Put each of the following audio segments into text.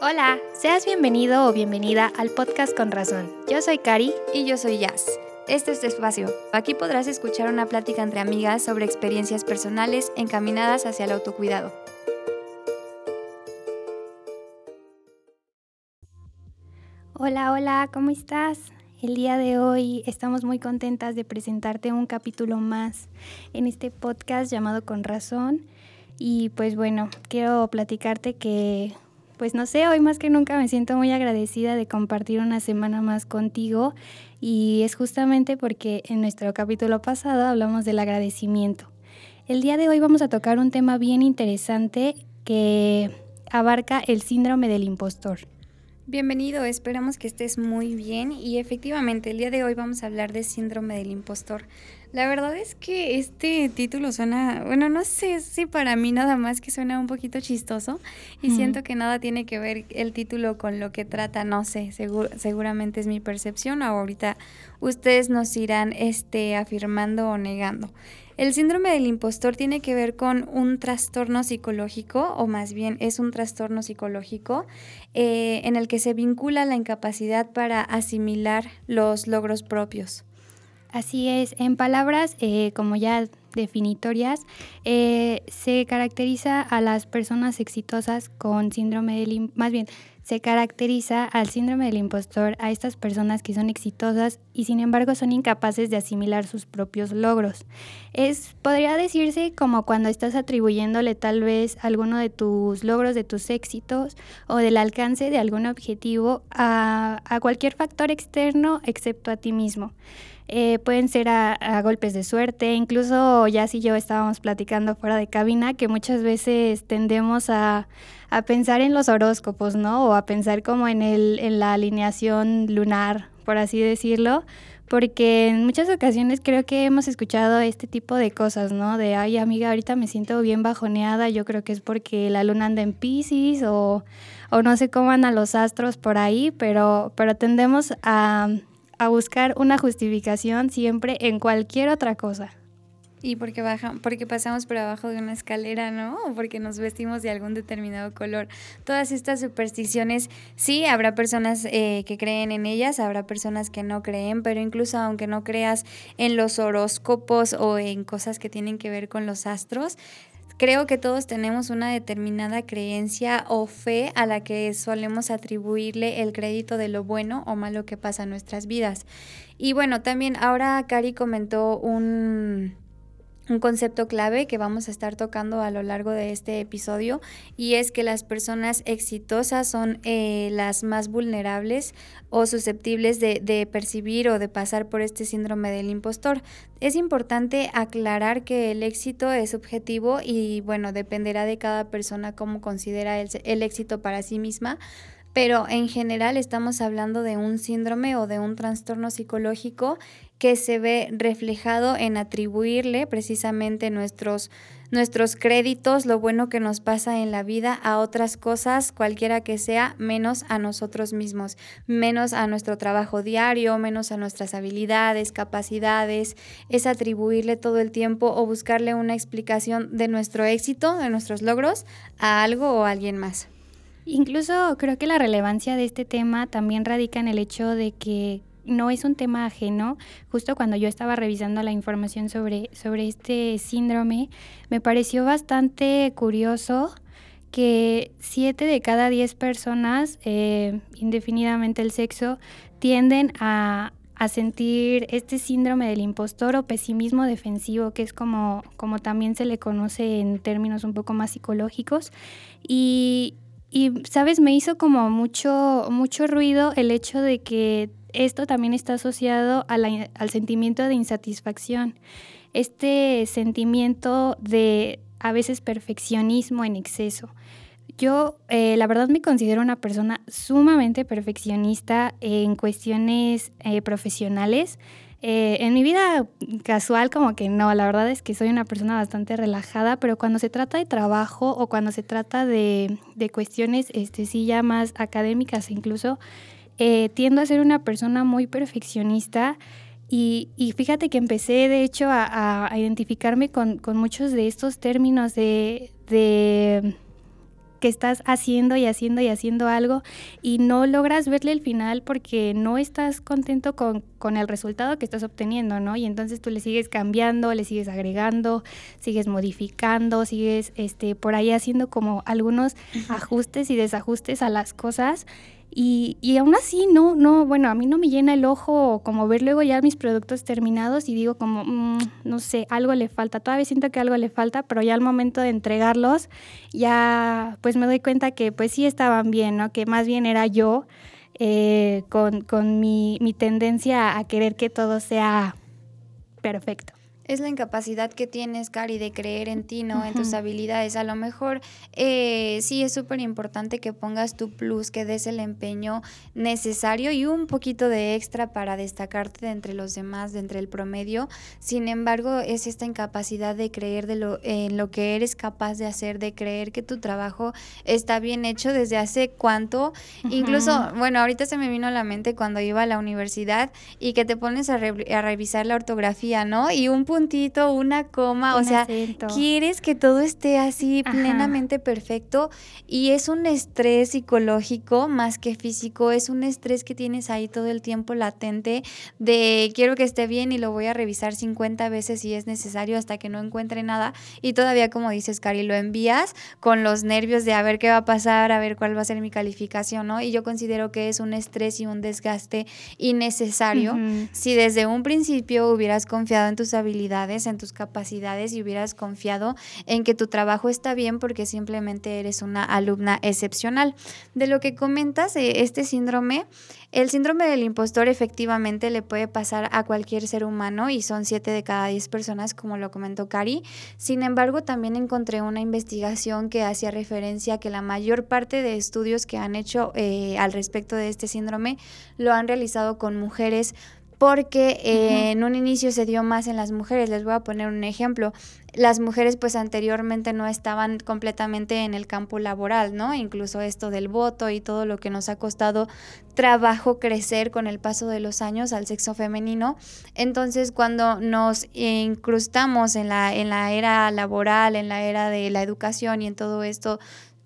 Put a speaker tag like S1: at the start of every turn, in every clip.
S1: Hola, seas bienvenido o bienvenida al podcast Con Razón. Yo soy Cari
S2: y yo soy Jazz. Este es tu espacio. Aquí podrás escuchar una plática entre amigas sobre experiencias personales encaminadas hacia el autocuidado.
S1: Hola, hola, ¿cómo estás? El día de hoy estamos muy contentas de presentarte un capítulo más en este podcast llamado Con Razón. Y pues bueno, quiero platicarte que pues no sé, hoy más que nunca me siento muy agradecida de compartir una semana más contigo y es justamente porque en nuestro capítulo pasado hablamos del agradecimiento. El día de hoy vamos a tocar un tema bien interesante que abarca el síndrome del impostor.
S2: Bienvenido, esperamos que estés muy bien y efectivamente el día de hoy vamos a hablar de síndrome del impostor. La verdad es que este título suena, bueno, no sé si para mí nada más que suena un poquito chistoso y siento que nada tiene que ver el título con lo que trata, no sé, seguramente es mi percepción, ahorita ustedes nos irán este, afirmando o negando. El síndrome del impostor tiene que ver con un trastorno psicológico, o más bien es un trastorno psicológico, eh, en el que se vincula la incapacidad para asimilar los logros propios.
S1: Así es, en palabras eh, como ya definitorias, eh, se caracteriza a las personas exitosas con síndrome del, más bien, se caracteriza al síndrome del impostor a estas personas que son exitosas y sin embargo son incapaces de asimilar sus propios logros. Es, podría decirse como cuando estás atribuyéndole tal vez alguno de tus logros, de tus éxitos o del alcance de algún objetivo a, a cualquier factor externo excepto a ti mismo. Eh, pueden ser a, golpes de suerte, incluso ya si yo estábamos platicando fuera de cabina, que muchas veces tendemos a, pensar en los horóscopos, ¿no? O a pensar como en, el, en la alineación lunar, por así decirlo, porque en muchas ocasiones creo que hemos escuchado este tipo de cosas, ¿no? De, ay amiga, ahorita me siento bien bajoneada, yo creo que es porque la luna anda en Pisces o, o no sé cómo andan los astros por ahí, pero, pero tendemos a a buscar una justificación siempre en cualquier otra cosa.
S2: Y porque bajan, porque pasamos por abajo de una escalera, ¿no? O porque nos vestimos de algún determinado color. Todas estas supersticiones, sí, habrá personas eh, que creen en ellas, habrá personas que no creen, pero incluso aunque no creas en los horóscopos o en cosas que tienen que ver con los astros, Creo que todos tenemos una determinada creencia o fe a la que solemos atribuirle el crédito de lo bueno o malo que pasa en nuestras vidas. Y bueno, también ahora Cari comentó un un concepto clave que vamos a estar tocando a lo largo de este episodio y es que las personas exitosas son eh, las más vulnerables o susceptibles de, de, percibir o de pasar por este síndrome del impostor. Es importante aclarar que el éxito es subjetivo y bueno, dependerá de cada persona cómo considera el, el éxito para sí misma pero en general estamos hablando de un síndrome o de un trastorno psicológico que se ve reflejado en atribuirle precisamente nuestros, nuestros créditos, lo bueno que nos pasa en la vida a otras cosas, cualquiera que sea, menos a nosotros mismos, menos a nuestro trabajo diario, menos a nuestras habilidades, capacidades, es atribuirle todo el tiempo o buscarle una explicación de nuestro éxito, de nuestros logros, a algo o a alguien más.
S1: Incluso creo que la relevancia de este tema también radica en el hecho de que no es un tema ajeno. Justo cuando yo estaba revisando la información sobre, sobre este síndrome, me pareció bastante curioso que siete de cada diez personas, eh, indefinidamente el sexo, tienden a, a, sentir este síndrome del impostor o pesimismo defensivo, que es como, como también se le conoce en términos un poco más psicológicos. Y, y, sabes, me hizo como mucho, mucho ruido el hecho de que esto también está asociado al sentimiento de insatisfacción. Este sentimiento de a veces perfeccionismo en exceso. Yo, eh, la verdad, me considero una persona sumamente perfeccionista en cuestiones eh, profesionales. Eh, en mi vida casual como que no, la verdad es que soy una persona bastante relajada, pero cuando se trata de trabajo o cuando se trata de, cuestiones, este, sí, ya más académicas incluso, eh, tiendo a ser una persona muy perfeccionista. Y, fíjate que empecé, de hecho, a, identificarme con, muchos de estos términos de, que estás haciendo y haciendo y haciendo algo y no logras verle el final porque no estás contento con, con, el resultado que estás obteniendo, ¿no? Y entonces tú le sigues cambiando, le sigues agregando, sigues modificando, sigues este, por ahí haciendo como algunos ajustes y desajustes a las cosas y, aún así, no, no, bueno, a mí no me llena el ojo como ver luego ya mis productos terminados y digo como, mm, no sé, algo le falta, todavía siento que algo le falta, pero ya al momento de entregarlos, ya pues me doy cuenta que pues sí estaban bien, ¿no? Que más bien era yo eh, con, con mi, mi tendencia a querer que todo sea perfecto
S2: es la incapacidad que tienes, Cari, de creer en ti, ¿no? En tus habilidades. A lo mejor eh, sí es súper importante que pongas tu plus, que des el empeño necesario y un poquito de extra para destacarte de entre los demás, de entre el promedio. Sin embargo, es esta incapacidad de creer de lo, en lo que eres capaz de hacer, de creer que tu trabajo está bien hecho desde hace cuánto. Incluso, bueno, ahorita se me vino a la mente cuando iba a la universidad y que te pones a, a revisar la ortografía, ¿no? Y un puntito, una coma, o sea, quieres que todo esté así plenamente perfecto y es un estrés psicológico más que físico, es un estrés que tienes ahí todo el tiempo latente de quiero que esté bien y lo voy a revisar 50 veces si es necesario hasta que no encuentre nada. Y todavía como dices, Cari, lo envías con los nervios de a ver qué va a pasar, a ver cuál va a ser mi calificación, ¿no? Y yo considero que es un estrés y un desgaste innecesario. Si desde un principio hubieras confiado en tus habilidades en tus capacidades y hubieras confiado en que tu trabajo está bien porque simplemente eres una alumna excepcional. De lo que comentas, eh, este síndrome, el síndrome del impostor efectivamente le puede pasar a cualquier ser humano y son 7 de cada 10 personas, como lo comentó Cari. Sin embargo, también encontré una investigación que hacía referencia a que la mayor parte de estudios que han hecho eh, al respecto de este síndrome lo han realizado con mujeres porque eh, en un inicio se dio más en las mujeres. Les voy a poner un ejemplo. Las mujeres pues anteriormente no estaban completamente en el campo laboral, ¿no? Incluso esto del voto y todo lo que nos ha costado trabajo crecer con el paso de los años al sexo femenino. Entonces, cuando nos incrustamos en la, en la era laboral, en la era de la educación y en todo esto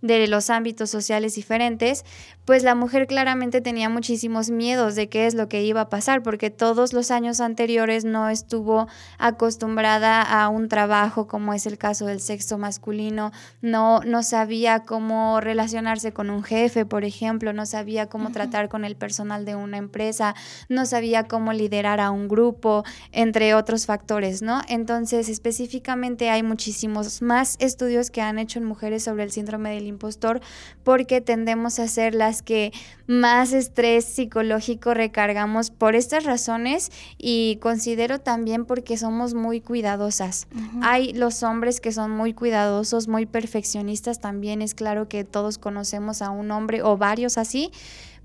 S2: de los ámbitos sociales diferentes, pues la mujer claramente tenía muchísimos miedos de qué es lo que iba a pasar, porque todos los años anteriores no estuvo acostumbrada a un trabajo como es el caso del sexo masculino, no, no sabía cómo relacionarse con un jefe, por ejemplo, no sabía cómo tratar con el personal de una empresa, no sabía cómo liderar a un grupo, entre otros factores, ¿no? Entonces, específicamente hay muchísimos más estudios que han hecho en mujeres sobre el síndrome del impostor porque tendemos a ser las que más estrés psicológico recargamos por estas razones y considero también porque somos muy cuidadosas. Hay los hombres que son muy cuidadosos, muy perfeccionistas también, es claro que todos conocemos a un hombre o varios así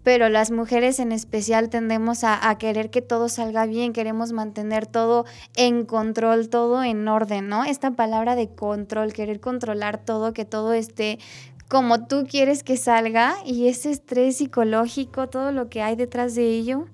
S2: pero las mujeres en especial tendemos a, a, querer que todo salga bien, queremos mantener todo en control, todo en orden, ¿no? Esta palabra de control, querer controlar todo, que todo esté como tú quieres que salga y ese estrés psicológico, todo lo que hay detrás de ello.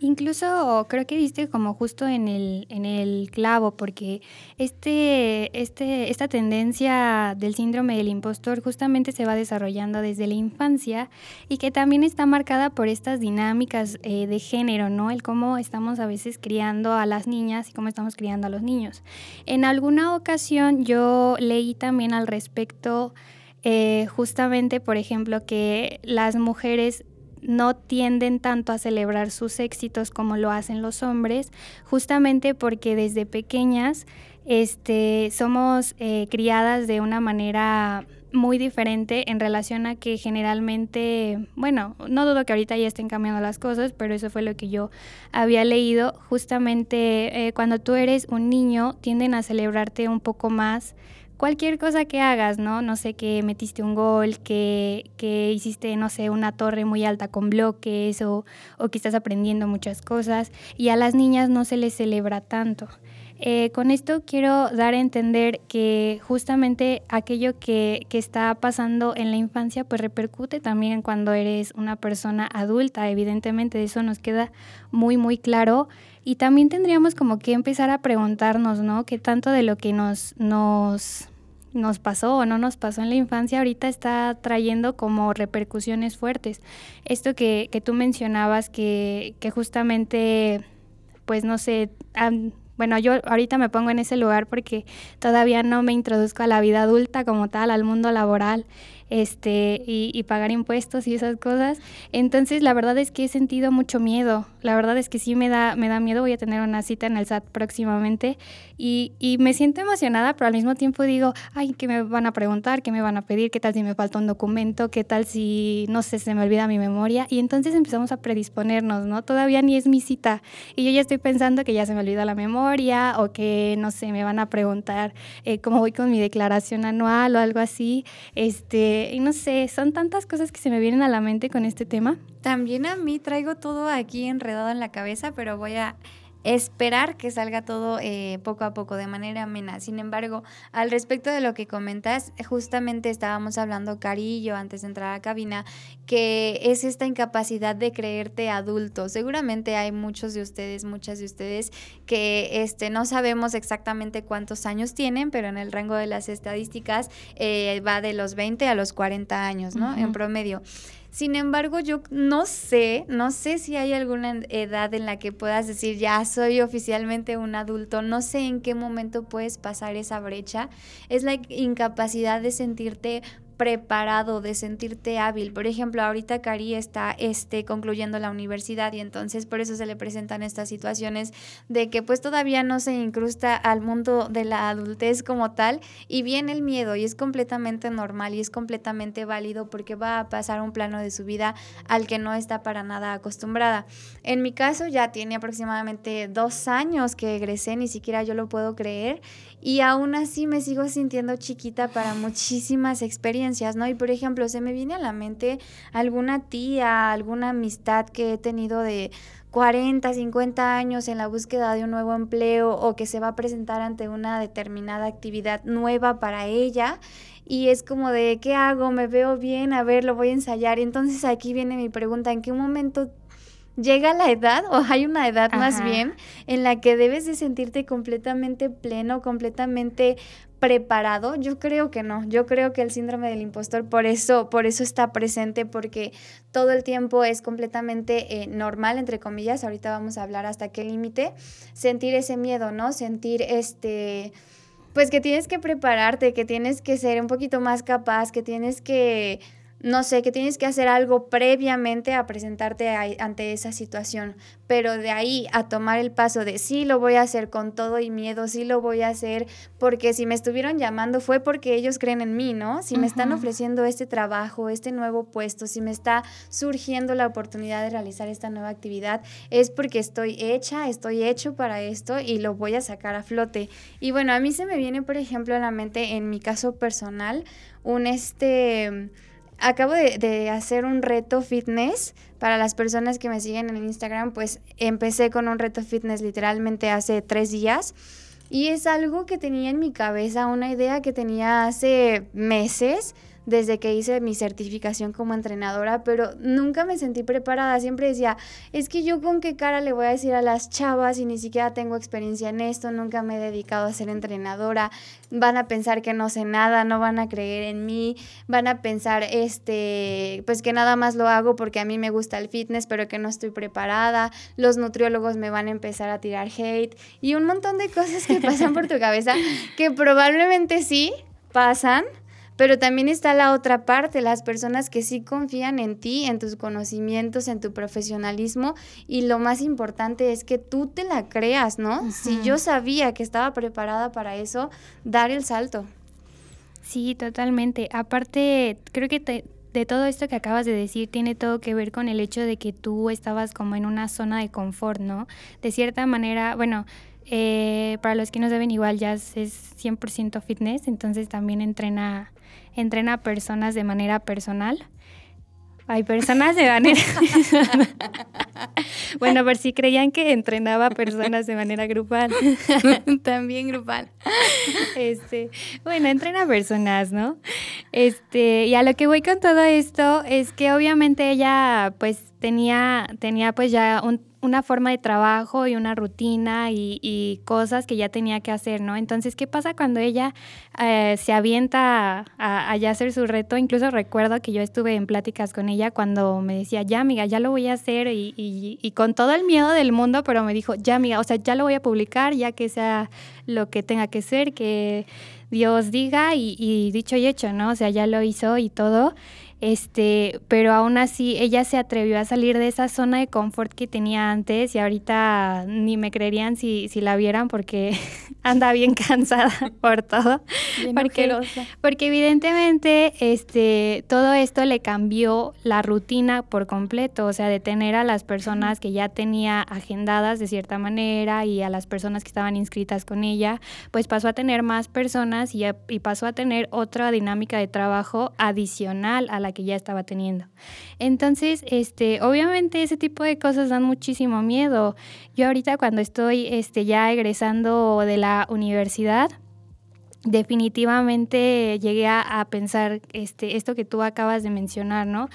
S1: Incluso creo que viste como justo en el, en el clavo, porque este, este, esta tendencia del síndrome del impostor justamente se va desarrollando desde la infancia y que también está marcada por estas dinámicas eh, de género, ¿no? El cómo estamos a veces criando a las niñas y cómo estamos criando a los niños. En alguna ocasión yo leí también al respecto eh, justamente, por ejemplo, que las mujeres no tienden tanto a celebrar sus éxitos como lo hacen los hombres, justamente porque desde pequeñas este, somos eh, criadas de una manera muy diferente en relación a que generalmente, bueno, no dudo que ahorita ya estén cambiando las cosas, pero eso fue lo que yo había leído. Justamente eh, cuando tú eres un niño, tienden a celebrarte un poco más cualquier cosa que hagas, ¿no? No sé, que metiste un gol, que, que hiciste, no sé, una torre muy alta con bloques o, o, que estás aprendiendo muchas cosas y a las niñas no se les celebra tanto. Eh, con esto quiero dar a entender que justamente aquello que, que, está pasando en la infancia pues repercute también cuando eres una persona adulta, evidentemente eso nos queda muy muy claro y también tendríamos como que empezar a preguntarnos, ¿no? ¿Qué tanto de lo que nos, nos, nos pasó o no nos pasó en la infancia, ahorita está trayendo como repercusiones fuertes. Esto que, que tú mencionabas, que, que justamente, pues no sé, bueno, yo ahorita me pongo en ese lugar porque todavía no me introduzco a la vida adulta como tal, al mundo laboral este, y, pagar impuestos y esas cosas. Entonces, la verdad es que he sentido mucho miedo. La verdad es que sí me da, me da miedo. Voy a tener una cita en el SAT próximamente y, y me siento emocionada, pero al mismo tiempo digo, ay, ¿qué me van a preguntar? ¿Qué me van a pedir? ¿Qué tal si me falta un documento? ¿Qué tal si, no sé, se me olvida mi memoria? Y entonces empezamos a predisponernos, ¿no? Todavía ni es mi cita y yo ya estoy pensando que ya se me olvida la memoria o que, no sé, me van a preguntar eh, cómo voy con mi declaración anual o algo así. Este, y no sé, son tantas cosas que se me vienen a la mente con este tema.
S2: También a mí traigo todo aquí enredado en la cabeza, pero voy a esperar que salga todo eh, poco a poco de manera amena. Sin embargo, al respecto de lo que comentas, justamente estábamos hablando Carillo antes de entrar a la cabina, que es esta incapacidad de creerte adulto. Seguramente hay muchos de ustedes, muchas de ustedes que este, no sabemos exactamente cuántos años tienen, pero en el rango de las estadísticas eh, va de los 20 a los 40 años, ¿no? En promedio. Sin embargo, yo no sé, no sé si hay alguna edad en la que puedas decir, ya soy oficialmente un adulto, no sé en qué momento puedes pasar esa brecha. Es la incapacidad de sentirte preparado, de sentirte hábil. Por ejemplo, ahorita Cari está este, concluyendo la universidad y entonces por eso se le presentan estas situaciones de que pues todavía no se incrusta al mundo de la adultez como tal y viene el miedo y es completamente normal y es completamente válido porque va a pasar un plano de su vida al que no está para nada acostumbrada. En mi caso ya tiene aproximadamente dos años que egresé, ni siquiera yo lo puedo creer y aún así me sigo sintiendo chiquita para muchísimas experiencias, ¿no? Y por ejemplo, se me viene a la mente alguna tía, alguna amistad que he tenido de 40, 50 años en la búsqueda de un nuevo empleo o que se va a presentar ante una determinada actividad nueva para ella y es como de, ¿qué hago? ¿Me veo bien? A ver, lo voy a ensayar. Entonces aquí viene mi pregunta, ¿en qué momento llega la edad, o hay una edad más bien, en la que debes de sentirte completamente pleno, completamente preparado? Yo creo que no. Yo creo que el síndrome del impostor por eso, por eso está presente, porque todo el tiempo es completamente eh, normal, entre comillas. Ahorita vamos a hablar hasta qué límite. Sentir ese miedo, ¿no? Sentir este. Pues que tienes que prepararte, que tienes que ser un poquito más capaz, que tienes que no sé, que tienes que hacer algo previamente a presentarte ante esa situación, pero de ahí a tomar el paso de sí lo voy a hacer con todo y miedo, sí lo voy a hacer porque si me estuvieron llamando fue porque ellos creen en mí, ¿no? Si me están ofreciendo este trabajo, este nuevo puesto, si me está surgiendo la oportunidad de realizar esta nueva actividad, es porque estoy hecha, estoy hecho para esto y lo voy a sacar a flote. Y bueno, a mí se me viene, por ejemplo, a la mente en mi caso personal, un este acabo de, hacer un reto fitness. Para las personas que me siguen en Instagram, pues empecé con un reto fitness literalmente hace tres días. Y es algo que tenía en mi cabeza, una idea que tenía hace meses desde que hice mi certificación como entrenadora, pero nunca me sentí preparada. Siempre decía, es que yo con qué cara le voy a decir a las chavas y ni siquiera tengo experiencia en esto, nunca me he dedicado a ser entrenadora, van a pensar que no sé nada, no van a creer en mí, van a pensar, este, pues que nada más lo hago porque a mí me gusta el fitness, pero que no estoy preparada, los nutriólogos me van a empezar a tirar hate y un montón de cosas que pasan por tu cabeza que probablemente sí pasan, pero también está la otra parte, las personas que sí confían en ti, en tus conocimientos, en tu profesionalismo y lo más importante es que tú te la creas, ¿no? Si yo sabía que estaba preparada para eso, dar el salto.
S1: Sí, totalmente. Aparte, creo que de todo esto que acabas de decir tiene todo que ver con el hecho de que tú estabas como en una zona de confort, ¿no? De cierta manera, bueno, eh, para los que no saben, igual ya es 100% fitness, entonces también entrena entrena personas de manera personal. Hay personas de manera... bueno, por si creían que entrenaba personas de manera grupal.
S2: También grupal.
S1: Este, bueno, entrena personas, ¿no? Este, y a lo que voy con todo esto es que obviamente ella pues tenía, tenía pues ya un, una forma de trabajo y una rutina y, cosas que ya tenía que hacer, ¿no? Entonces, ¿qué pasa cuando ella eh, se avienta a, ya hacer su reto? Incluso recuerdo que yo estuve en pláticas con ella cuando me decía, ya amiga, ya lo voy a hacer y, y, y con todo el miedo del mundo, pero me dijo, ya amiga, o sea, ya lo voy a publicar, ya que sea lo que tenga que ser, que Dios diga y, y dicho y hecho, ¿no? O sea, ya lo hizo y todo este, pero aún así ella se atrevió a salir de esa zona de confort que tenía antes y ahorita ni me creerían si, si la vieran porque anda bien cansada por todo. porque, porque evidentemente este, todo esto le cambió la rutina por completo, o sea, de tener a las personas que ya tenía agendadas de cierta manera y a las personas que estaban inscritas con ella, pues pasó a tener más personas y, y pasó a tener otra dinámica de trabajo adicional a la que ya estaba teniendo. Entonces, este, obviamente ese tipo de cosas dan muchísimo miedo. Yo ahorita cuando estoy este, ya egresando de la universidad, definitivamente llegué a, pensar este, esto que tú acabas de mencionar, ¿no?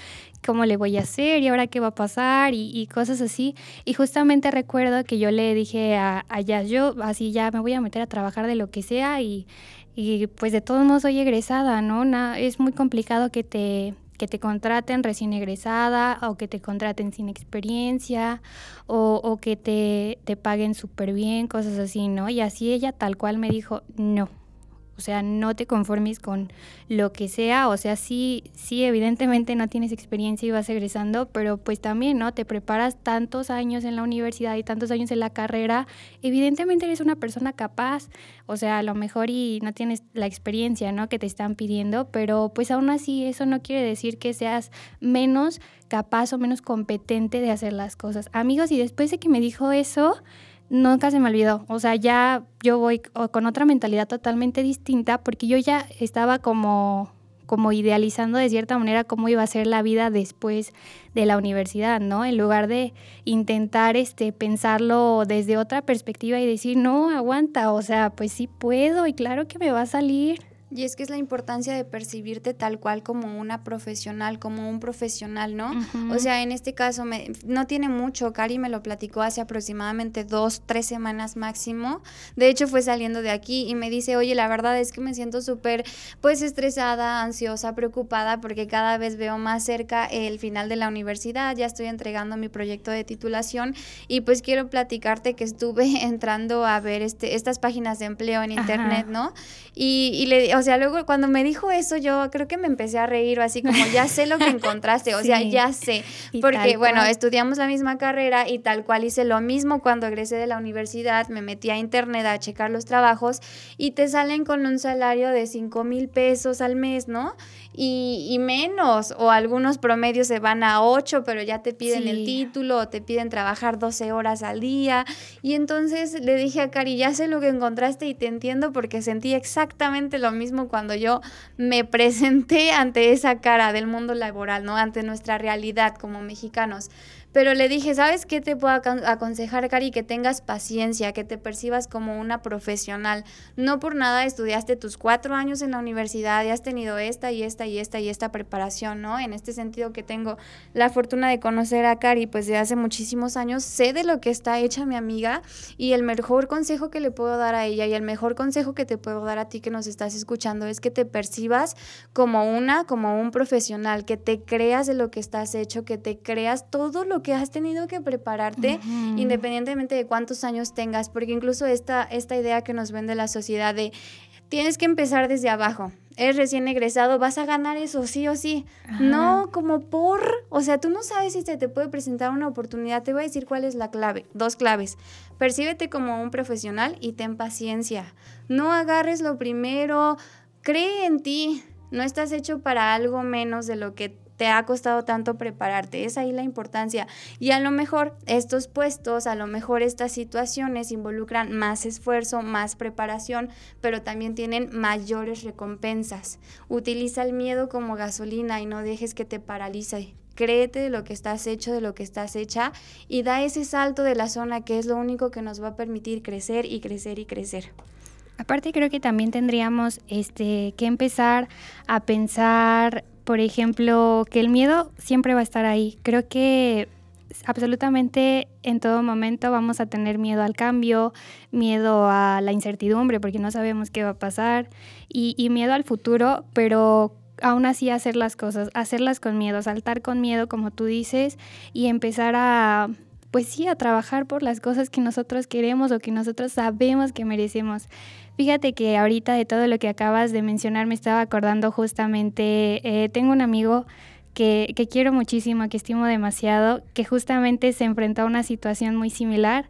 S1: ¿Cómo le voy a hacer? ¿Y ahora qué va a pasar? Y, cosas así. Y justamente recuerdo que yo le dije a, a yo así ya me voy a meter a trabajar de lo que sea y, y pues de todos modos soy egresada, ¿no? es muy complicado que te, que te contraten recién egresada o que te contraten sin experiencia o, o que te, te paguen súper bien, cosas así, ¿no? Y así ella tal cual me dijo, no, o sea, no te conformes con lo que sea. O sea, sí, sí, evidentemente no tienes experiencia y vas egresando, pero pues también, ¿no? Te preparas tantos años en la universidad y tantos años en la carrera. Evidentemente eres una persona capaz. O sea, a lo mejor y no tienes la experiencia, ¿no? Que te están pidiendo, pero pues aún así eso no quiere decir que seas menos capaz o menos competente de hacer las cosas. Amigos, y después de que me dijo eso, nunca se me olvidó. O sea, ya yo voy con otra mentalidad totalmente distinta porque yo ya estaba como como idealizando de cierta manera cómo iba a ser la vida después de la universidad, ¿no? En lugar de intentar este pensarlo desde otra perspectiva y decir, "No, aguanta, o sea, pues sí puedo y claro que me va a salir."
S2: Y es que es la importancia de percibirte tal cual como una profesional, como un profesional, ¿no? O sea, en este caso me, no tiene mucho, Cari me lo platicó hace aproximadamente dos, tres semanas máximo. De hecho, fue saliendo de aquí y me dice, oye, la verdad es que me siento súper, pues, estresada, ansiosa, preocupada, porque cada vez veo más cerca el final de la universidad, ya estoy entregando mi proyecto de titulación y pues quiero platicarte que estuve entrando a ver este, estas páginas de empleo en internet, ¿no? Y, y le, o o sea, luego cuando me dijo eso, yo creo que me empecé a reír, así como, ya sé lo que encontraste, o sea, ya sé. Porque, bueno, estudiamos la misma carrera y tal cual hice lo mismo cuando egresé de la universidad, me metí a internet a checar los trabajos y te salen con un salario de 5 mil pesos al mes, ¿no? Y, y, menos, o algunos promedios se van a 8, pero ya te piden el título, o te piden trabajar 12 horas al día. Y entonces le dije a Cari, ya sé lo que encontraste y te entiendo porque sentí exactamente lo mismo cuando yo me presenté ante esa cara del mundo laboral, ¿no? Ante nuestra realidad como mexicanos. Pero le dije, ¿sabes qué te puedo aconsejar, Cari? Que tengas paciencia, que te percibas como una profesional. No por nada estudiaste tus cuatro años en la universidad y has tenido esta y esta y esta y esta preparación, ¿no? En este sentido que tengo la fortuna de conocer a Cari, pues de hace muchísimos años, sé de lo que está hecha mi amiga y el mejor consejo que le puedo dar a ella y el mejor consejo que te puedo dar a ti que nos estás escuchando es que te percibas como una, como un profesional, que te creas de lo que estás hecho, que te creas todo lo que has tenido que prepararte independientemente de cuántos años tengas, porque incluso esta, esta idea que nos vende la sociedad de tienes que empezar desde abajo. Eres recién egresado, vas a ganar eso sí o sí. No, como por, o sea, tú no sabes si se te puede presentar una oportunidad. Te voy a decir cuál es la clave, dos claves. Percíbete como un profesional y ten paciencia. No agarres lo primero, cree en ti, no estás hecho para algo menos de lo que te ha costado tanto prepararte. Es ahí la importancia. Y a lo mejor estos puestos, a lo mejor estas situaciones involucran más esfuerzo, más preparación, pero también tienen mayores recompensas. Utiliza el miedo como gasolina y no dejes que te paralice. Créete de lo que estás hecho, de lo que estás hecha y da ese salto de la zona que es lo único que nos va a permitir crecer y crecer y crecer.
S1: Aparte creo que también tendríamos este que empezar a pensar por ejemplo, que el miedo siempre va a estar ahí. Creo que absolutamente en todo momento vamos a tener miedo al cambio, miedo a la incertidumbre porque no sabemos qué va a pasar y, miedo al futuro, pero aún así hacer las cosas, hacerlas con miedo, saltar con miedo como tú dices y empezar a pues sí, a trabajar por las cosas que nosotros queremos o que nosotros sabemos que merecemos. Fíjate que ahorita de todo lo que acabas de mencionar me estaba acordando justamente, eh, tengo un amigo que, que, quiero muchísimo, que estimo demasiado, que justamente se enfrentó a una situación muy similar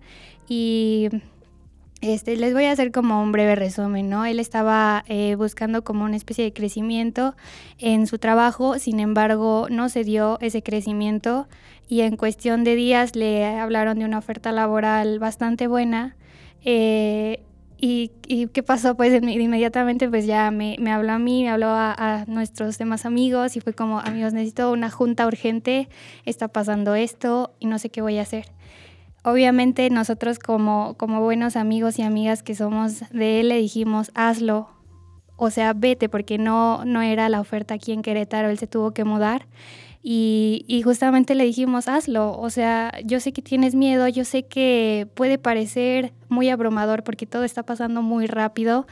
S1: y este, les voy a hacer como un breve resumen, ¿no? Él estaba eh, buscando como una especie de crecimiento en su trabajo, sin embargo no se dio ese crecimiento y en cuestión de días le hablaron de una oferta laboral bastante buena. Eh, ¿Y, qué pasó? Pues inmediatamente pues ya me, habló a mí, me habló a, nuestros demás amigos y fue como, amigos, necesito una junta urgente, está pasando esto y no sé qué voy a hacer. Obviamente nosotros como, como buenos amigos y amigas que somos de él le dijimos, hazlo, o sea, vete porque no, no era la oferta aquí en Querétaro, él se tuvo que mudar. Y, justamente le dijimos, hazlo, o sea, yo sé que tienes miedo, yo sé que puede parecer muy abrumador porque todo está pasando muy rápido,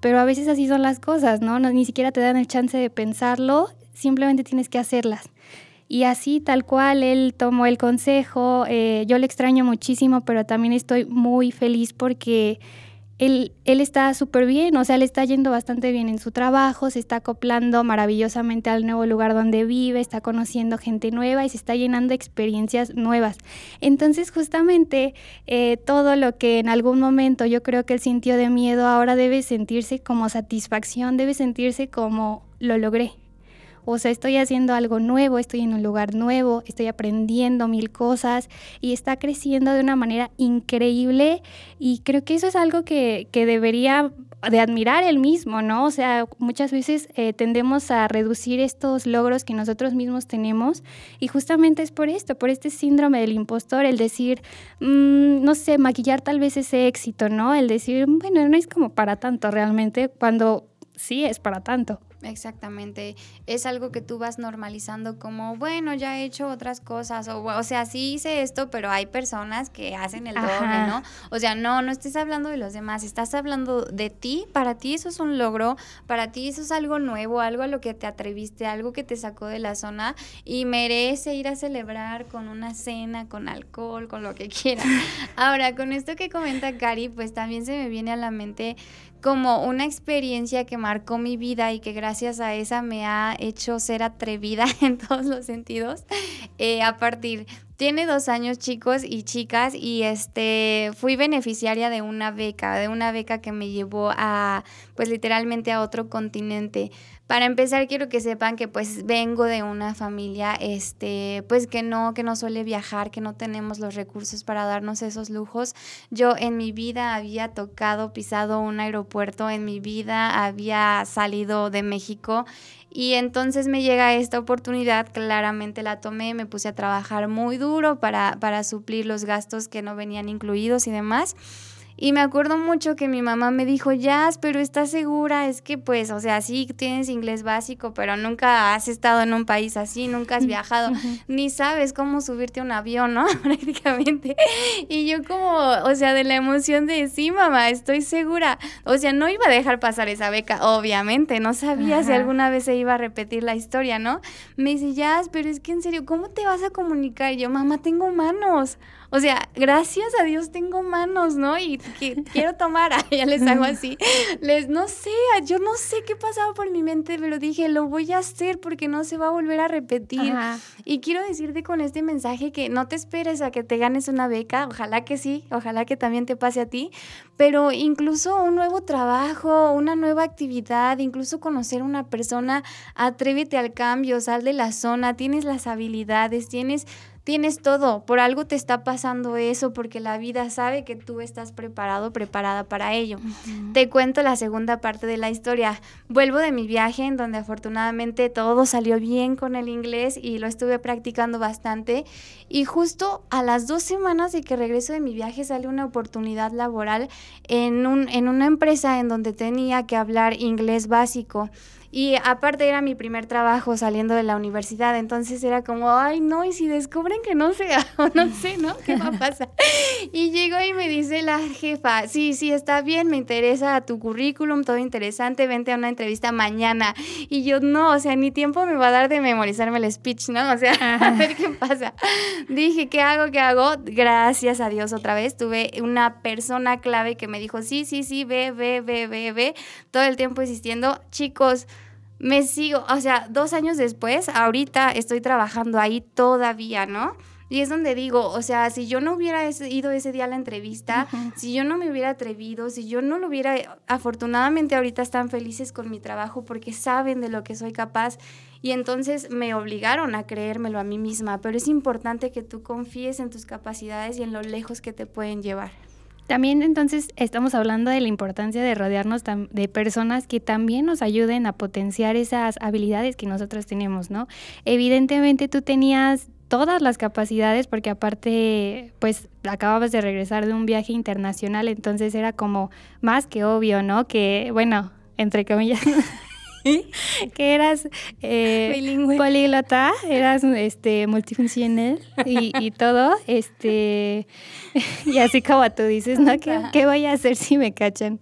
S1: pero a veces así son las cosas, ¿no? ni siquiera te dan el chance de pensarlo, simplemente tienes que hacerlas. Y así, tal cual, él tomó el consejo, eh, yo le extraño muchísimo, pero también estoy muy feliz porque él, él está súper bien, o sea, le está yendo bastante bien en su trabajo, se está acoplando maravillosamente al nuevo lugar donde vive, está conociendo gente nueva y se está llenando experiencias nuevas. Entonces, justamente eh, todo lo que en algún momento yo creo que él sintió de miedo, ahora debe sentirse como satisfacción, debe sentirse como lo logré, o sea, estoy haciendo algo nuevo, estoy en un lugar nuevo, estoy aprendiendo mil cosas y está creciendo de una manera increíble y creo que eso es algo que, debería de admirar él mismo, ¿no? O sea, muchas veces eh, tendemos a reducir estos logros que nosotros mismos tenemos y justamente es por esto, por este síndrome del impostor, el decir, mm, no sé, maquillar tal vez ese éxito, ¿no? El decir, bueno, no es como para tanto realmente, cuando sí es para tanto.
S2: Exactamente, es algo que tú vas normalizando como, bueno, ya he hecho otras cosas, o, o sea, sí hice esto, pero hay personas que hacen el doble, ¿no? O sea, no, no estés hablando de los demás, estás hablando de ti, para ti eso es un logro, para ti eso es algo nuevo, algo a lo que te atreviste, algo que te sacó de la zona y merece ir a celebrar con una cena, con alcohol, con lo que quieras. Ahora, con esto que comenta Cari, pues también se me viene a la mente como una experiencia que marcó mi vida y que gracias a esa me ha hecho ser atrevida en todos los sentidos. Eh, a partir, tiene dos años chicos y chicas y este fui beneficiaria de una beca, de una beca que me llevó a pues literalmente a otro continente. Para empezar, quiero que sepan que pues vengo de una familia este pues que no que no suele viajar, que no tenemos los recursos para darnos esos lujos. Yo en mi vida había tocado, pisado un aeropuerto, en mi vida había salido de México y entonces me llega esta oportunidad, claramente la tomé, me puse a trabajar muy duro para para suplir los gastos que no venían incluidos y demás. Y me acuerdo mucho que mi mamá me dijo, Jazz, pero ¿estás segura? Es que pues, o sea, sí tienes inglés básico, pero nunca has estado en un país así, nunca has viajado, ni sabes cómo subirte a un avión, ¿no? Prácticamente. Y yo como, o sea, de la emoción de, sí, mamá, estoy segura. O sea, no iba a dejar pasar esa beca, obviamente, no sabía si alguna vez se iba a repetir la historia, ¿no? Me dice, Jazz, pero es que en serio, ¿cómo te vas a comunicar? Y yo, mamá, tengo manos. O sea, gracias a Dios tengo manos, ¿no? Y que quiero tomar, ya les hago así. Les, no sé, yo no sé qué pasaba por mi mente, pero dije, lo voy a hacer porque no se va a volver a repetir. Y quiero decirte con este mensaje que no te esperes a que te ganes una beca, ojalá que sí, ojalá que también te pase a ti, pero incluso un nuevo trabajo, una nueva actividad, incluso conocer una persona, atrévete al cambio, sal de la zona, tienes las habilidades, tienes tienes todo, por algo te está pasando eso, porque la vida sabe que tú estás preparado, preparada para ello. Te cuento la segunda parte de la historia. Vuelvo de mi viaje en donde afortunadamente todo salió bien con el inglés y lo estuve practicando bastante. Y justo a las dos semanas de que regreso de mi viaje sale una oportunidad laboral en, un, en una empresa en donde tenía que hablar inglés básico. Y aparte era mi primer trabajo saliendo de la universidad, entonces era como, ay, no, y si descubren que no sea, o no sé, ¿no? ¿Qué va a pasar? Y llegó y me dice la jefa, sí, sí, está bien, me interesa tu currículum, todo interesante, vente a una entrevista mañana. Y yo, no, o sea, ni tiempo me va a dar de memorizarme el speech, ¿no? O sea, a ver qué pasa. Dije, ¿qué hago? ¿Qué hago? Gracias a Dios otra vez, tuve una persona clave que me dijo, sí, sí, sí, ve, ve, ve, ve, ve, todo el tiempo insistiendo, chicos, me sigo, o sea, dos años después, ahorita estoy trabajando ahí todavía, ¿no? Y es donde digo, o sea, si yo no hubiera ido ese día a la entrevista, si yo no me hubiera atrevido, si yo no lo hubiera, afortunadamente ahorita están felices con mi trabajo porque saben de lo que soy capaz y entonces me obligaron a creérmelo a mí misma, pero es importante que tú confíes en tus capacidades y en lo lejos que te pueden llevar.
S1: También entonces estamos hablando de la importancia de rodearnos de personas que también nos ayuden a potenciar esas habilidades que nosotros tenemos, ¿no? Evidentemente tú tenías todas las capacidades porque aparte pues acababas de regresar de un viaje internacional, entonces era como más que obvio, ¿no? Que bueno, entre comillas que eras eh, políglota, eras este multifuncional y, y, todo, este y así como tú dices, ¿no? ¿Qué, voy a hacer si me cachan?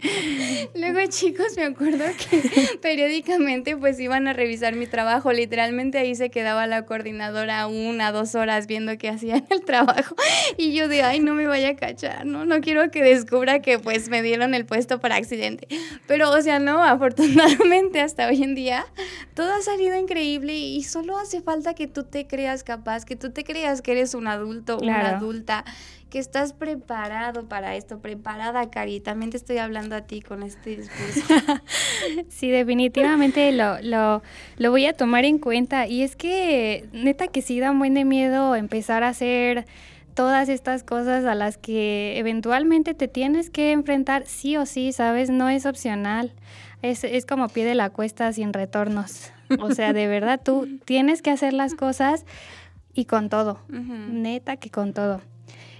S2: Luego, chicos, me acuerdo que periódicamente pues iban a revisar mi trabajo, literalmente ahí se quedaba la coordinadora una, dos horas viendo qué hacía en el trabajo y yo de, ay, no me vaya a cachar, ¿no? No quiero que descubra que pues me dieron el puesto para accidente. Pero, o sea, no, afortunadamente hasta hoy en día todo ha salido increíble y solo hace falta que tú te creas capaz, que tú te creas que eres un adulto, una adulta, que estás preparado para esto, preparada, Cari. También te estoy hablando a ti con este discurso.
S1: sí, definitivamente lo, lo, lo voy a tomar en cuenta. Y es que, neta, que sí da un buen de miedo empezar a hacer todas estas cosas a las que eventualmente te tienes que enfrentar sí o sí, ¿sabes? No es opcional. Es, es como pie de la cuesta sin retornos. O sea, de verdad, tú tienes que hacer las cosas y con todo. Neta que con todo.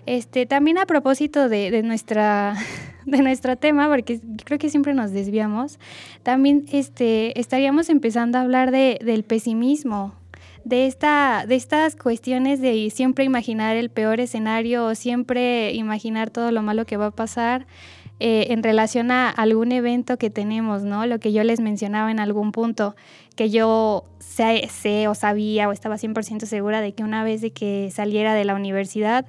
S1: Este, también a propósito de, de, nuestra, de nuestro tema, porque creo que siempre nos desviamos, también este, estaríamos empezando a hablar de, del pesimismo, de, esta, de estas cuestiones de siempre imaginar el peor escenario o siempre imaginar todo lo malo que va a pasar. Eh, en relación a algún evento que tenemos, ¿no? Lo que yo les mencionaba en algún punto, que yo sé, o sabía o estaba 100% segura de que una vez de que saliera de la universidad,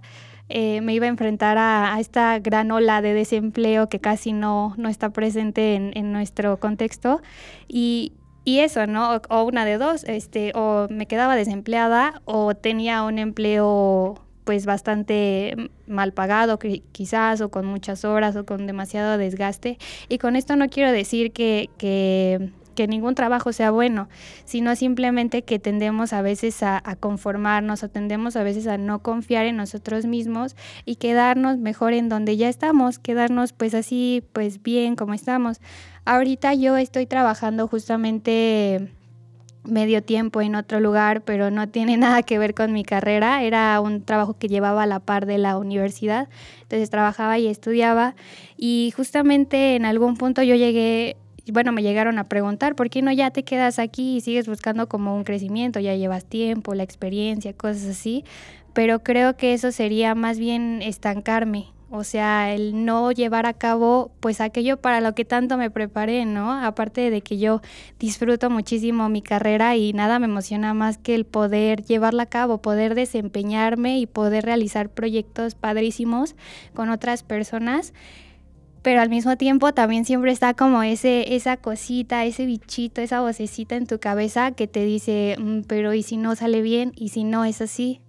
S1: eh, me iba a enfrentar a, esta gran ola de desempleo que casi no, no está presente en, nuestro contexto. Y, y, eso, ¿no? O, una de dos, este, o me quedaba desempleada o tenía un empleo pues bastante mal pagado quizás o con muchas horas o con demasiado desgaste. Y con esto no quiero decir que, que ningún trabajo sea bueno, sino simplemente que tendemos a veces a, conformarnos o tendemos a veces a no confiar en nosotros mismos y quedarnos mejor en donde ya estamos, quedarnos pues así, pues bien como estamos. Ahorita yo estoy trabajando justamente medio tiempo en otro lugar, pero no tiene nada que ver con mi carrera. Era un trabajo que llevaba a la par de la universidad. Entonces trabajaba y estudiaba. Y justamente en algún punto yo llegué bueno, me llegaron a preguntar, ¿por qué no ya te quedas aquí y sigues buscando como un crecimiento? Ya llevas tiempo, la experiencia, cosas así, pero creo que eso sería más bien estancarme, o sea, el no llevar a cabo pues aquello para lo que tanto me preparé, ¿no? Aparte de que yo disfruto muchísimo mi carrera y nada me emociona más que el poder llevarla a cabo, poder desempeñarme y poder realizar proyectos padrísimos con otras personas pero al mismo tiempo también siempre está como ese, esa cosita, ese bichito, esa vocecita en tu cabeza que te dice, mm, pero ¿y si no sale bien? ¿Y si no es así?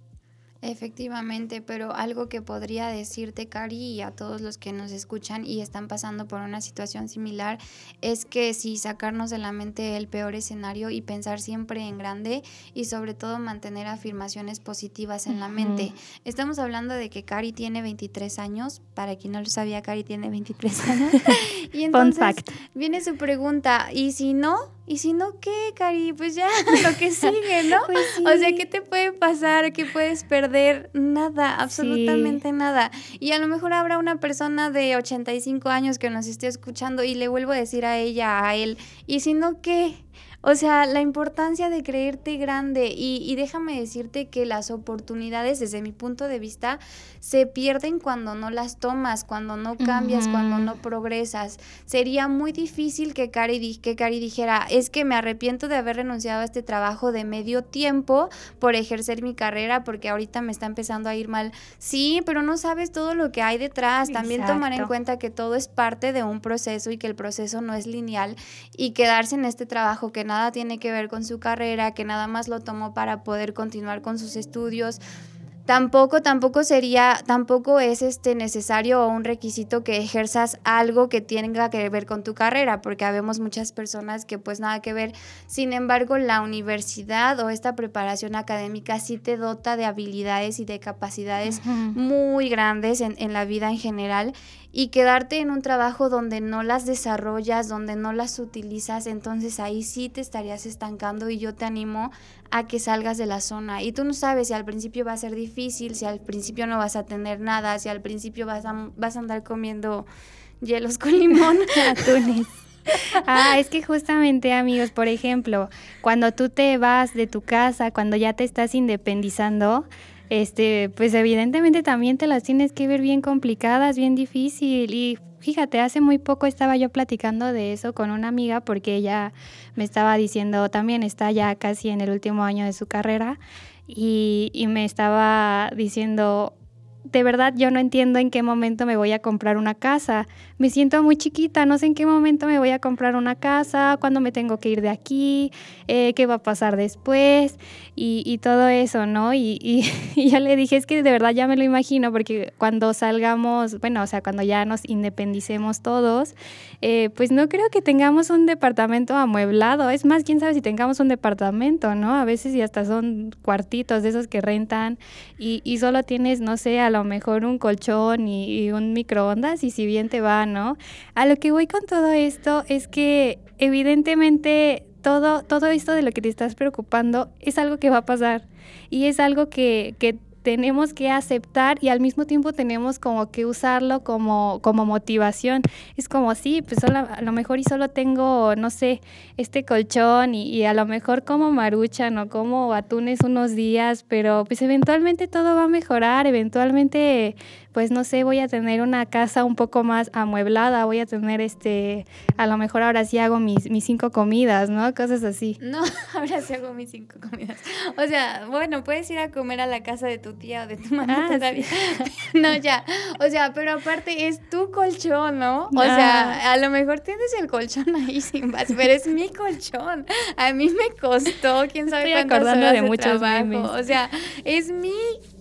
S2: Efectivamente, pero algo que podría decirte, Cari, y a todos los que nos escuchan y están pasando por una situación similar, es que si sacarnos de la mente el peor escenario y pensar siempre en grande y sobre todo mantener afirmaciones positivas en la mente. Estamos hablando de que Cari tiene 23 años, para quien no lo sabía, Cari tiene 23 años. y entonces viene su pregunta, ¿y si no? ¿Y si no qué, Cari? Pues ya, lo que sigue, ¿no? Pues o sea, ¿qué te puede pasar? ¿Qué puedes perder? Nada, absolutamente nada. Y a lo mejor habrá una persona de 85 años que nos esté escuchando y le vuelvo a decir a ella, a él, ¿y si no qué? O sea, la importancia de creerte grande y, déjame decirte que las oportunidades desde mi punto de vista se pierden cuando no las tomas, cuando no cambias, cuando no progresas. Sería muy difícil que Cari, que Cari dijera, es que me arrepiento de haber renunciado a este trabajo de medio tiempo por ejercer mi carrera porque ahorita me está empezando a ir mal. Sí, pero no sabes todo lo que hay detrás. También tomar en cuenta que todo es parte de un proceso y que el proceso no es lineal y quedarse en este trabajo que nada tiene que ver con su carrera, que nada más lo tomó para poder continuar con sus estudios. Tampoco, tampoco sería, tampoco es este necesario o un requisito que ejerzas algo que tenga que ver con tu carrera, porque habemos muchas personas que pues nada que ver. Sin embargo, la universidad o esta preparación académica sí te dota de habilidades y de capacidades muy grandes en, en la vida en general y quedarte en un trabajo donde no las desarrollas, donde no las utilizas, entonces ahí sí te estarías estancando y yo te animo a que salgas de la zona. Y tú no sabes si al principio va a ser difícil, si al principio no vas a tener nada, si al principio vas a, vas a andar comiendo hielos con limón.
S1: Atunes. Ah, es que justamente amigos, por ejemplo, cuando tú te vas de tu casa, cuando ya te estás independizando, este, pues evidentemente también te las tienes que ver bien complicadas, bien difícil. Y fíjate, hace muy poco estaba yo platicando de eso con una amiga porque ella me estaba diciendo, también está ya casi en el último año de su carrera y, y me estaba diciendo, de verdad yo no entiendo en qué momento me voy a comprar una casa. Me siento muy chiquita, no sé en qué momento me voy a comprar una casa, cuándo me tengo que ir de aquí, eh, qué va a pasar después y, todo eso, ¿no? Y, y, yo le dije, es que de verdad ya me lo imagino, porque cuando salgamos, bueno, o sea, cuando ya nos independicemos todos, eh, pues no creo que tengamos un departamento amueblado. Es más, quién sabe si tengamos un departamento, ¿no? A veces y hasta son cuartitos de esos que rentan y, y solo tienes, no sé, a lo mejor un colchón y, un microondas y si bien te va, ¿no? A lo que voy con todo esto es que evidentemente todo, todo esto de lo que te estás preocupando es algo que va a pasar y es algo que tenemos que aceptar y al mismo tiempo tenemos como que usarlo como, como motivación. Es como, sí, pues a lo mejor y solo tengo, no sé, este colchón y, y, a lo mejor como maruchan o como atunes unos días, pero pues eventualmente todo va a mejorar, eventualmente pues no sé, voy a tener una casa un poco más amueblada, voy a tener este, a lo mejor ahora sí hago mis, mis cinco comidas, ¿no? Cosas así.
S2: No, ahora sí hago mis cinco comidas. O sea, bueno, puedes ir a comer a la casa de tu tía o de tu mamá ah, todavía. no, ya. O sea, pero aparte es tu colchón, ¿no? O sea, ah. a lo mejor tienes el colchón ahí sin más, pero es mi colchón. A mí me costó, quién sabe Estoy cuántas horas de, de muchos trabajo. O sea, es mi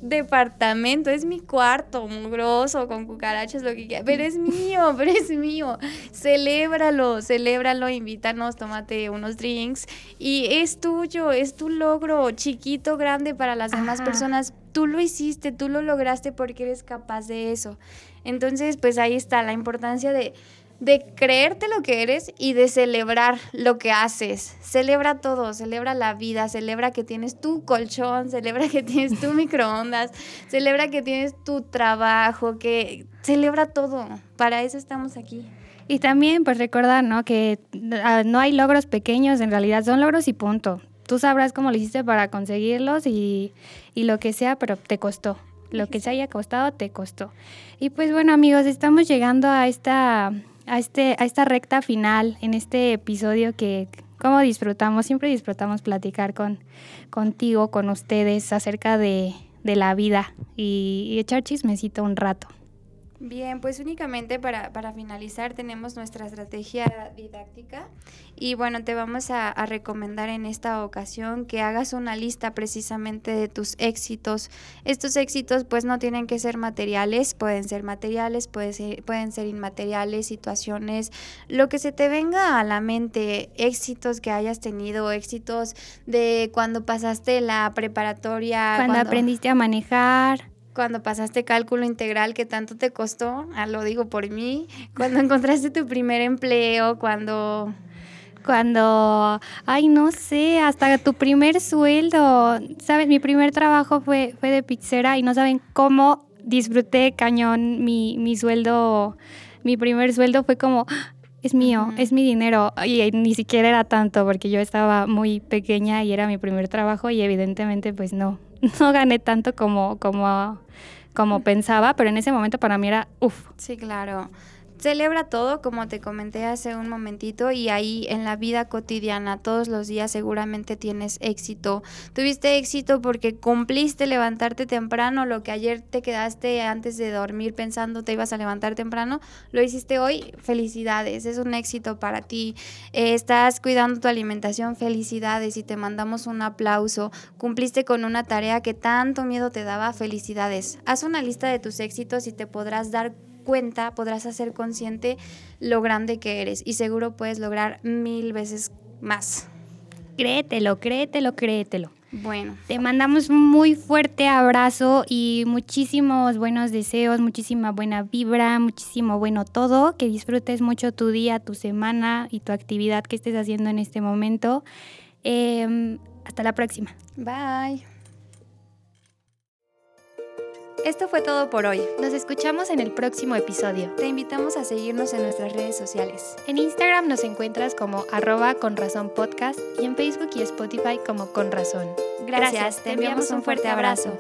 S2: departamento, es mi cuarto, mugroso, con cucarachas, lo que quiera, pero es mío, pero es mío. Celébralo, celébralo, invítanos, tómate unos drinks y es tuyo, es tu logro, chiquito, grande para las demás personas. Tú lo hiciste, tú lo lograste porque eres capaz de eso. Entonces, pues ahí está la importancia de de creerte lo que eres y de celebrar lo que haces. Celebra todo, celebra la vida, celebra que tienes tu colchón, celebra que tienes tu microondas, celebra que tienes tu trabajo, que celebra todo. Para eso estamos aquí.
S1: Y también pues recordar, ¿no? Que ah, no hay logros pequeños, en realidad son logros y punto. Tú sabrás cómo lo hiciste para conseguirlos y, y lo que sea, pero te costó. Lo que se haya costado, te costó. Y pues bueno amigos, estamos llegando a esta a, este, a esta recta final, en este episodio que, como disfrutamos, siempre disfrutamos platicar con, contigo, con ustedes acerca de, la vida y, echar chismecito un rato.
S2: Bien, pues únicamente para, para, finalizar tenemos nuestra estrategia didáctica y bueno, te vamos a, a, recomendar en esta ocasión que hagas una lista precisamente de tus éxitos. Estos éxitos pues no tienen que ser materiales, pueden ser materiales, pueden ser, pueden ser inmateriales, situaciones, lo que se te venga a la mente, éxitos que hayas tenido, éxitos de cuando pasaste la preparatoria.
S1: cuando... cuando aprendiste a manejar
S2: cuando pasaste cálculo integral que tanto te costó, ah, lo digo por mí, cuando encontraste tu primer empleo, cuando...
S1: Cuando, ay, no sé, hasta tu primer sueldo, ¿sabes? Mi primer trabajo fue, fue de pizzera y no saben cómo disfruté cañón mi, mi sueldo, mi primer sueldo fue como, es mío, es mi dinero. Y ni siquiera era tanto porque yo estaba muy pequeña y era mi primer trabajo y evidentemente pues no, no gané tanto como, como, como pensaba, pero en ese momento para mí era uff.
S2: Sí, claro celebra todo, como te comenté hace un momentito, y ahí en la vida cotidiana, todos los días seguramente tienes éxito. Tuviste éxito porque cumpliste levantarte temprano, lo que ayer te quedaste antes de dormir pensando te ibas a levantar temprano, lo hiciste hoy, felicidades, es un éxito para ti. Eh, estás cuidando tu alimentación, felicidades, y te mandamos un aplauso. Cumpliste con una tarea que tanto miedo te daba, felicidades. Haz una lista de tus éxitos y te podrás dar cuenta, podrás hacer consciente lo grande que eres y seguro puedes lograr mil veces más.
S1: Créetelo, créetelo, créetelo.
S2: Bueno.
S1: Te mandamos un muy fuerte abrazo y muchísimos buenos deseos, muchísima buena vibra, muchísimo bueno todo. Que disfrutes mucho tu día, tu semana y tu actividad que estés haciendo en este momento. Em, hasta la próxima.
S2: Bye. Esto fue todo por hoy.
S1: Nos escuchamos en el próximo episodio.
S2: Te invitamos a seguirnos en nuestras redes sociales.
S1: En Instagram nos encuentras como arroba con razón podcast y en Facebook y Spotify como con razón.
S2: Gracias, te enviamos un fuerte abrazo.